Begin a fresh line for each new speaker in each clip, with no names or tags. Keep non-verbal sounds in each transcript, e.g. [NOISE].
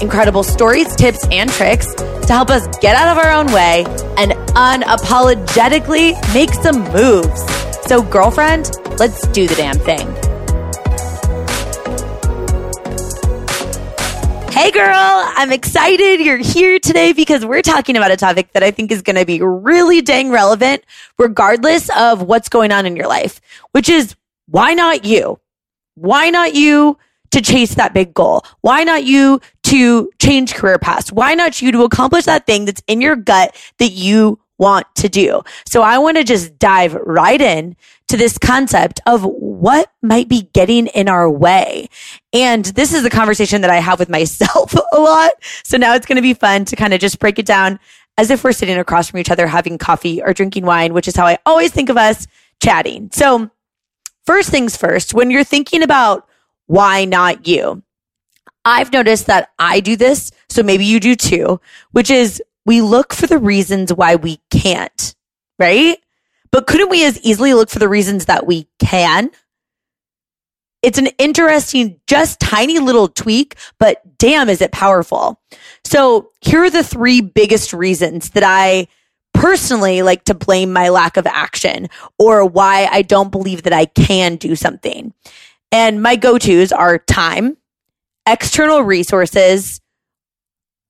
incredible stories, tips, and tricks to help us get out of our own way and unapologetically make some moves. So, girlfriend, let's do the damn thing. Hey, girl, I'm excited you're here today because we're talking about a topic that I think is going to be really dang relevant, regardless of what's going on in your life, which is why not you? Why not you to chase that big goal? Why not you to change career paths? Why not you to accomplish that thing that's in your gut that you want to do? So I want to just dive right in to this concept of what might be getting in our way. And this is a conversation that I have with [LAUGHS] myself a lot. So now it's going to be fun to kind of just break it down as if we're sitting across from each other having coffee or drinking wine, which is how I always think of us chatting. So first things first, when you're thinking about why not you? I've noticed that I do this, so maybe you do too, which is we look for the reasons why we can't, right? But couldn't we as easily look for the reasons that we can? It's an interesting, just tiny little tweak, but damn, is it powerful. So here are the three biggest reasons that I personally like to blame my lack of action or why I don't believe that I can do something. And my go tos are time, external resources,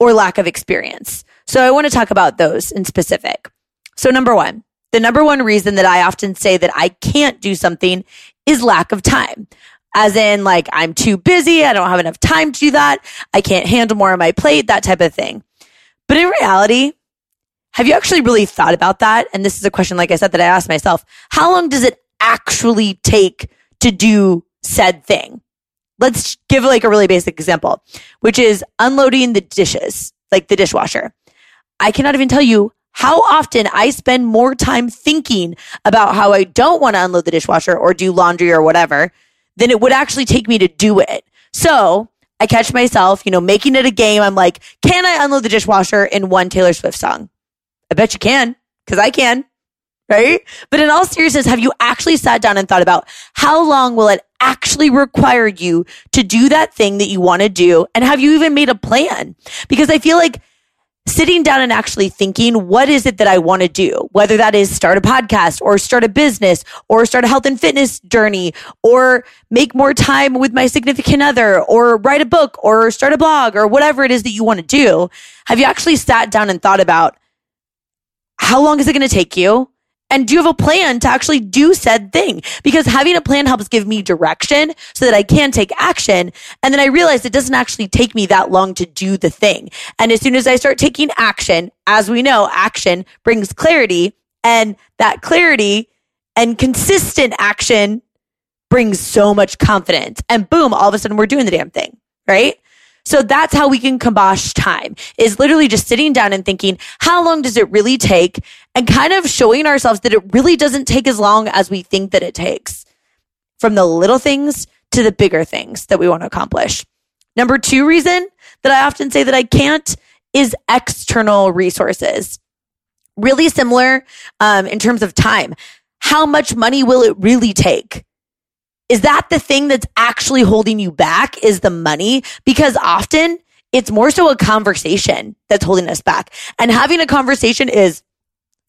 or lack of experience. So I want to talk about those in specific. So, number one, the number one reason that I often say that I can't do something is lack of time. As in, like, I'm too busy. I don't have enough time to do that. I can't handle more on my plate, that type of thing. But in reality, have you actually really thought about that? And this is a question, like I said, that I asked myself. How long does it actually take to do said thing. Let's give like a really basic example, which is unloading the dishes, like the dishwasher. I cannot even tell you how often I spend more time thinking about how I don't want to unload the dishwasher or do laundry or whatever than it would actually take me to do it. So I catch myself, you know, making it a game. I'm like, can I unload the dishwasher in one Taylor Swift song? I bet you can, because I can right? But in all seriousness, have you actually sat down and thought about how long will it actually require you to do that thing that you want to do? And have you even made a plan? Because I feel like sitting down and actually thinking, what is it that I want to do? Whether that is start a podcast or start a business or start a health and fitness journey or make more time with my significant other or write a book or start a blog or whatever it is that you want to do. Have you actually sat down and thought about how long is it going to take you? And do you have a plan to actually do said thing? Because having a plan helps give me direction so that I can take action. And then I realize it doesn't actually take me that long to do the thing. And as soon as I start taking action, as we know, action brings clarity and that clarity and consistent action brings so much confidence. And boom, all of a sudden we're doing the damn thing, right? So that's how we can kibosh time is literally just sitting down and thinking, how long does it really take? And kind of showing ourselves that it really doesn't take as long as we think that it takes from the little things to the bigger things that we want to accomplish. Number two reason that I often say that I can't is external resources. Really similar um, in terms of time. How much money will it really take? Is that the thing that's actually holding you back is the money? Because often it's more so a conversation that's holding us back. And having a conversation is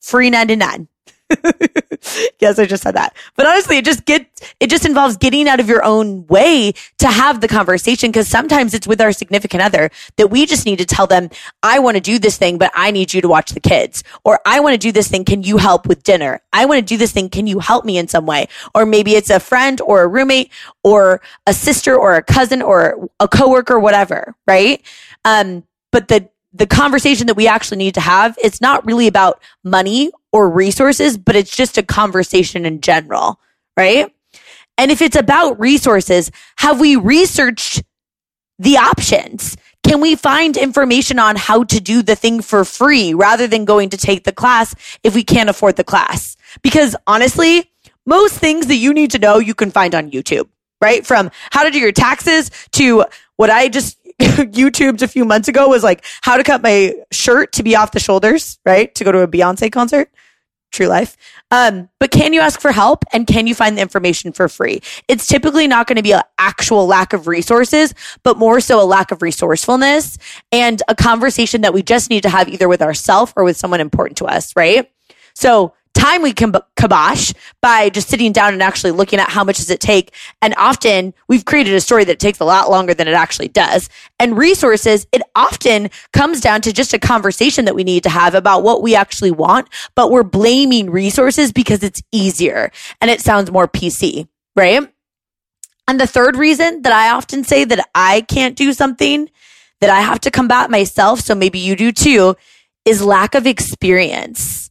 free 99. [LAUGHS] yes, I just said that. But honestly, it just get it just involves getting out of your own way to have the conversation because sometimes it's with our significant other that we just need to tell them, I want to do this thing, but I need you to watch the kids. Or I want to do this thing, can you help with dinner? I want to do this thing, can you help me in some way? Or maybe it's a friend or a roommate or a sister or a cousin or a coworker, whatever, right? Um, but the the conversation that we actually need to have, it's not really about money or resources, but it's just a conversation in general, right? And if it's about resources, have we researched the options? Can we find information on how to do the thing for free rather than going to take the class if we can't afford the class? Because honestly, most things that you need to know, you can find on YouTube, right? From how to do your taxes to what I just [LAUGHS] YouTubed a few months ago was like how to cut my shirt to be off the shoulders, right? To go to a Beyonce concert. True life. Um, but can you ask for help and can you find the information for free? It's typically not going to be an actual lack of resources, but more so a lack of resourcefulness and a conversation that we just need to have either with ourselves or with someone important to us, right? So time we can kibosh by just sitting down and actually looking at how much does it take. And often we've created a story that takes a lot longer than it actually does. And resources, it often comes down to just a conversation that we need to have about what we actually want, but we're blaming resources because it's easier and it sounds more PC, right? And the third reason that I often say that I can't do something that I have to combat myself, so maybe you do too, is lack of experience.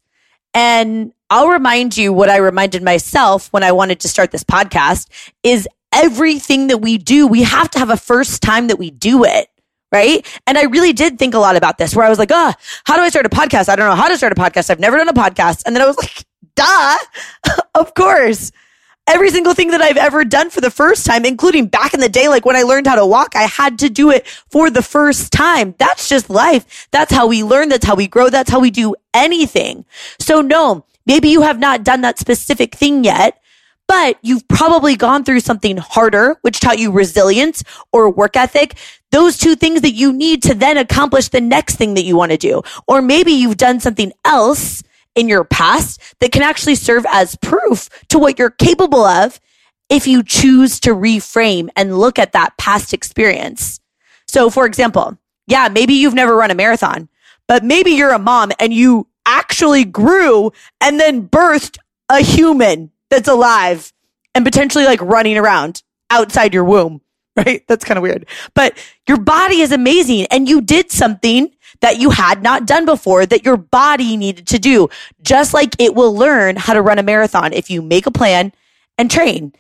And I'll remind you what I reminded myself when I wanted to start this podcast is everything that we do, we have to have a first time that we do it. Right. And I really did think a lot about this where I was like, oh, how do I start a podcast? I don't know how to start a podcast. I've never done a podcast. And then I was like, duh, [LAUGHS] of course every single thing that I've ever done for the first time, including back in the day, like when I learned how to walk, I had to do it for the first time. That's just life. That's how we learn. That's how we grow. That's how we do anything. So no, maybe you have not done that specific thing yet. But you've probably gone through something harder, which taught you resilience or work ethic. Those two things that you need to then accomplish the next thing that you want to do. Or maybe you've done something else in your past that can actually serve as proof to what you're capable of if you choose to reframe and look at that past experience. So, for example, yeah, maybe you've never run a marathon, but maybe you're a mom and you actually grew and then birthed a human that's alive and potentially like running around outside your womb, [LAUGHS] right? That's kind of weird. But your body is amazing and you did something that you had not done before that your body needed to do. Just like it will learn how to run a marathon if you make a plan and train,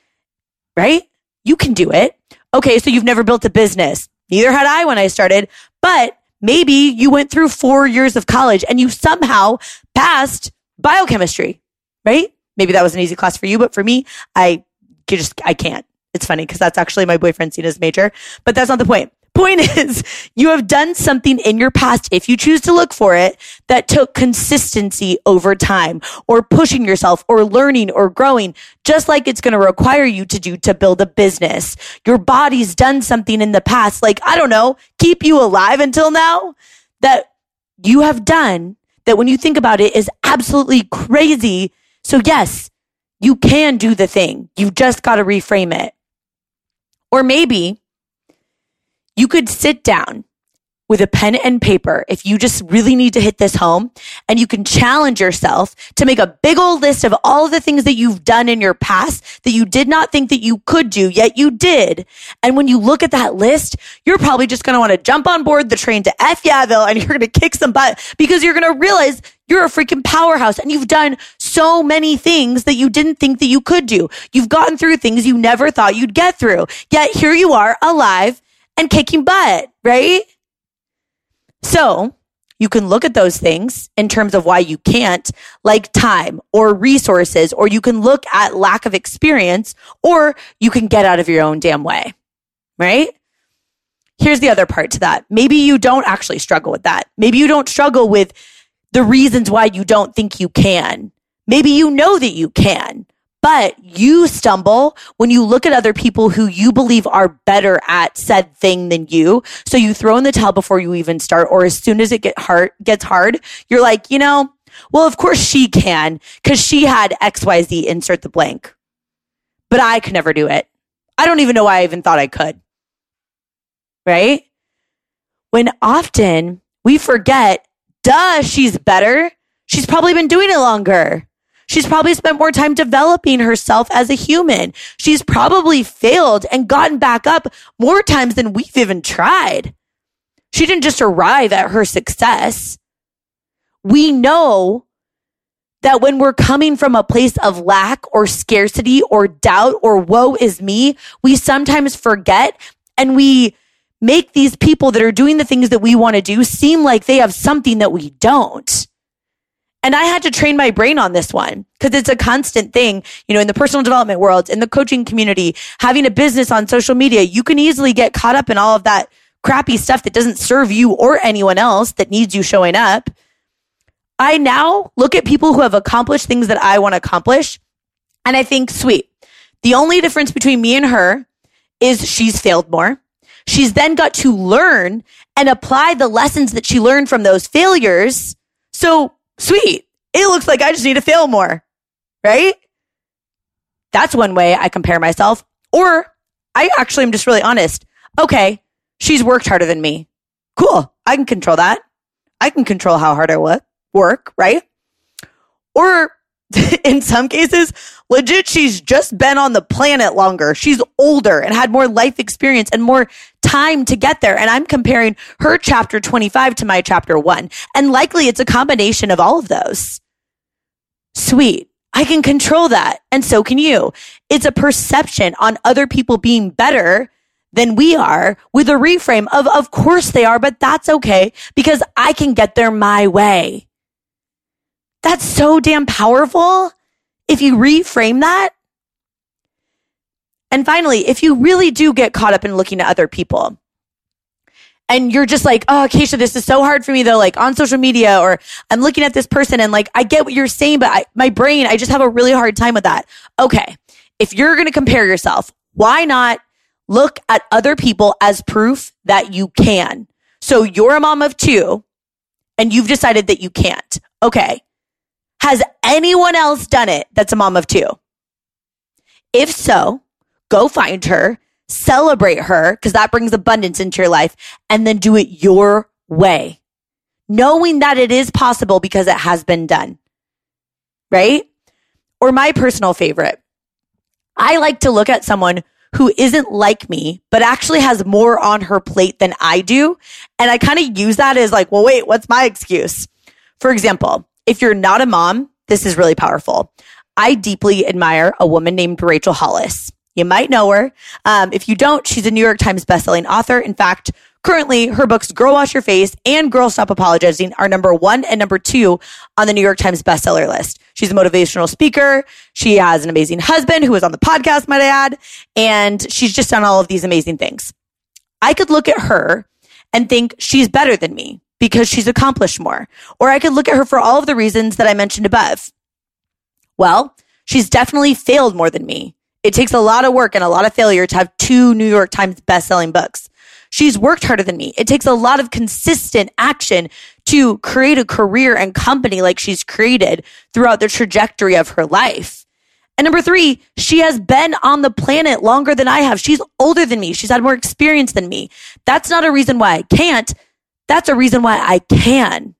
right? You can do it. Okay. So you've never built a business. Neither had I when I started, but maybe you went through four years of college and you somehow passed biochemistry, right? Maybe that was an easy class for you, but for me, I just, I can't. It's funny because that's actually my boyfriend Cena's major, but that's not the point. Point is, [LAUGHS] you have done something in your past, if you choose to look for it, that took consistency over time or pushing yourself or learning or growing, just like it's going to require you to do to build a business. Your body's done something in the past, like, I don't know, keep you alive until now that you have done that when you think about it is absolutely crazy. So yes, you can do the thing. You've just got to reframe it. Or maybe you could sit down with a pen and paper if you just really need to hit this home and you can challenge yourself to make a big old list of all of the things that you've done in your past that you did not think that you could do, yet you did. And when you look at that list, you're probably just going to want to jump on board the train to F Yaville and [LAUGHS] you're going to kick some butt because you're going to realize you're a freaking powerhouse and you've done so many things that you didn't think that you could do. You've gotten through things you never thought you'd get through. Yet here you are alive and kicking butt, right? So you can look at those things in terms of why you can't, like time or resources, or you can look at lack of experience, or you can get out of your own damn way, right? Here's the other part to that. Maybe you don't actually struggle with that. Maybe you don't struggle with the reasons why you don't think you can. Maybe you know that you can, but you stumble when you look at other people who you believe are better at said thing than you. So you throw in the towel before you even start, or as soon as it get hard, gets hard, you're like, you know, well, of course she can because she had XYZ insert the blank, but I could never do it. I don't even know why I even thought I could. Right? When often we forget, duh, she's better. She's probably been doing it longer. She's probably spent more time developing herself as a human. She's probably failed and gotten back up more times than we've even tried. She didn't just arrive at her success. We know that when we're coming from a place of lack or scarcity or doubt or woe is me, we sometimes forget and we make these people that are doing the things that we want to do seem like they have something that we don't. And I had to train my brain on this one because it's a constant thing, you know, in the personal development world, in the coaching community, having a business on social media, you can easily get caught up in all of that crappy stuff that doesn't serve you or anyone else that needs you showing up. I now look at people who have accomplished things that I want to accomplish and I think, sweet. The only difference between me and her is she's failed more. She's then got to learn and apply the lessons that she learned from those failures. So sweet. It looks like I just need to fail more, right? That's one way I compare myself. Or I actually am just really honest. Okay, she's worked harder than me. Cool. I can control that. I can control how hard I work, work, right? Or [LAUGHS] in some cases, legit, she's just been on the planet longer. She's older and had more life experience and more time to get there. And I'm comparing her chapter 25 to my chapter one. And likely it's a combination of all of those. Sweet. I can control that. And so can you. It's a perception on other people being better than we are with a reframe of, of course they are, but that's okay because I can get there my way. That's so damn powerful. If you reframe that. And finally, if you really do get caught up in looking at other people and you're just like, oh, Keisha, this is so hard for me though, like on social media or I'm looking at this person and like, I get what you're saying, but I, my brain, I just have a really hard time with that. Okay. If you're going to compare yourself, why not look at other people as proof that you can? So you're a mom of two and you've decided that you can't. Okay. Has anyone else done it that's a mom of two? If so, go find her, celebrate her, because that brings abundance into your life, and then do it your way, knowing that it is possible because it has been done. Right? Or my personal favorite. I like to look at someone who isn't like me, but actually has more on her plate than I do. And I kind of use that as like, well, wait, what's my excuse? For example, if you're not a mom, this is really powerful. I deeply admire a woman named Rachel Hollis. You might know her. Um, if you don't, she's a New York Times bestselling author. In fact, currently her books Girl Wash Your Face and Girl Stop Apologizing are number one and number two on the New York Times bestseller list. She's a motivational speaker. She has an amazing husband who was on the podcast, might I add, and she's just done all of these amazing things. I could look at her and think she's better than me because she's accomplished more. Or I could look at her for all of the reasons that I mentioned above. Well, she's definitely failed more than me. It takes a lot of work and a lot of failure to have two New York Times best-selling books. She's worked harder than me. It takes a lot of consistent action to create a career and company like she's created throughout the trajectory of her life. And number three, she has been on the planet longer than I have. She's older than me. She's had more experience than me. That's not a reason why I can't. That's a reason why I can.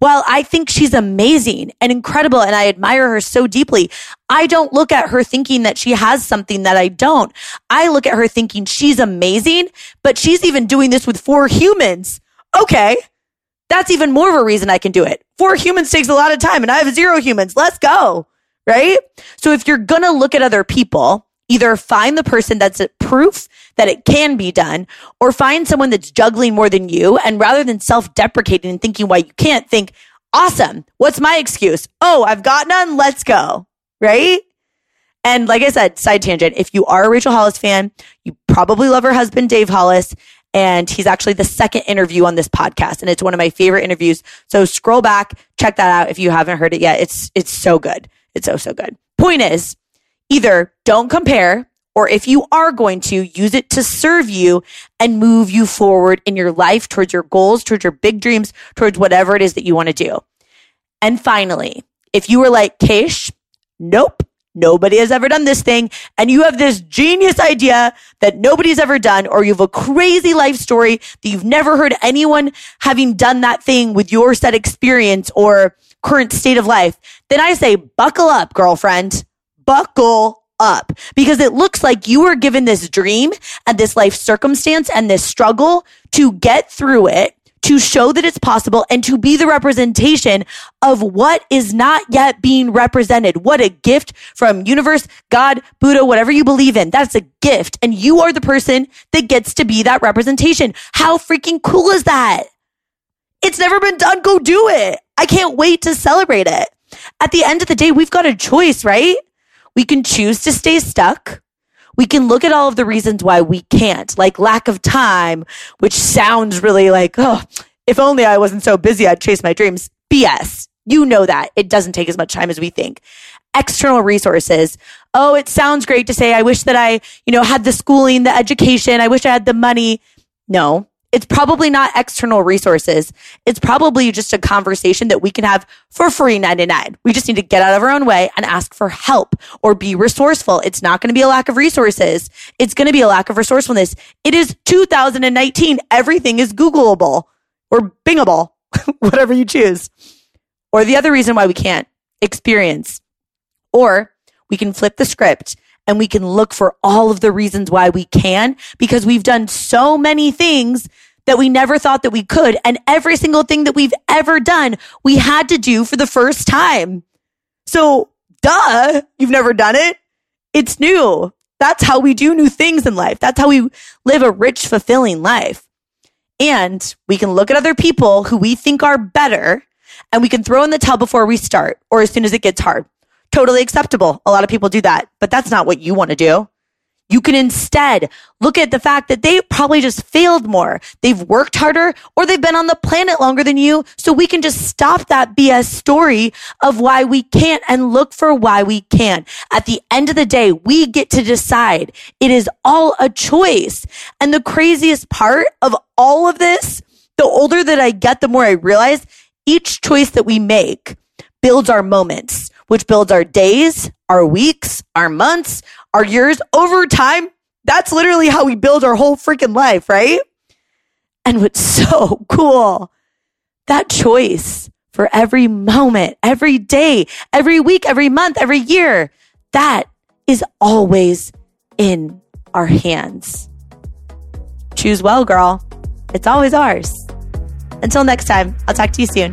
While I think she's amazing and incredible and I admire her so deeply, I don't look at her thinking that she has something that I don't. I look at her thinking she's amazing, but she's even doing this with four humans. Okay. That's even more of a reason I can do it. Four humans takes a lot of time and I have zero humans. Let's go. Right. So if you're going to look at other people, either find the person that's proof that it can be done or find someone that's juggling more than you. And rather than self deprecating and thinking why you can't think, awesome. What's my excuse? Oh, I've got none. Let's go. Right. And like I said, side tangent, if you are a Rachel Hollis fan, you probably love her husband, Dave Hollis. And he's actually the second interview on this podcast. And it's one of my favorite interviews. So scroll back, check that out if you haven't heard it yet. It's, it's so good. It's so, so good. Point is, either don't compare or if you are going to use it to serve you and move you forward in your life towards your goals, towards your big dreams, towards whatever it is that you want to do. And finally, if you were like, Keish, nope, nobody has ever done this thing, and you have this genius idea that nobody's ever done, or you have a crazy life story that you've never heard anyone having done that thing with your set experience or current state of life, then I say, buckle up, girlfriend buckle up because it looks like you were given this dream and this life circumstance and this struggle to get through it, to show that it's possible and to be the representation of what is not yet being represented. What a gift from universe, God, Buddha, whatever you believe in. That's a gift. And you are the person that gets to be that representation. How freaking cool is that? It's never been done. Go do it. I can't wait to celebrate it. At the end of the day, we've got a choice, right? We can choose to stay stuck. We can look at all of the reasons why we can't, like lack of time, which sounds really like, oh, if only I wasn't so busy, I'd chase my dreams. BS. You know that. It doesn't take as much time as we think. External resources. Oh, it sounds great to say, I wish that I, you know, had the schooling, the education. I wish I had the money. No, it's probably not external resources. It's probably just a conversation that we can have for free 99. We just need to get out of our own way and ask for help or be resourceful. It's not going to be a lack of resources. It's going to be a lack of resourcefulness. It is 2019. Everything is Googleable or Bingable, [LAUGHS] whatever you choose. Or the other reason why we can't experience. Or we can flip the script and we can look for all of the reasons why we can because we've done so many things that we never thought that we could. And every single thing that we've ever done, we had to do for the first time. So duh, you've never done it. It's new. That's how we do new things in life. That's how we live a rich, fulfilling life. And we can look at other people who we think are better and we can throw in the towel before we start or as soon as it gets hard. Totally acceptable. A lot of people do that, but that's not what you want to do. You can instead look at the fact that they probably just failed more. They've worked harder or they've been on the planet longer than you. So we can just stop that BS story of why we can't and look for why we can. At the end of the day, we get to decide. It is all a choice. And the craziest part of all of this, the older that I get, the more I realize each choice that we make builds our moments which builds our days, our weeks, our months, our years over time. That's literally how we build our whole freaking life, right? And what's [LAUGHS] so cool, that choice for every moment, every day, every week, every month, every year, that is always in our hands. Choose well, girl. It's always ours. Until next time, I'll talk to you soon.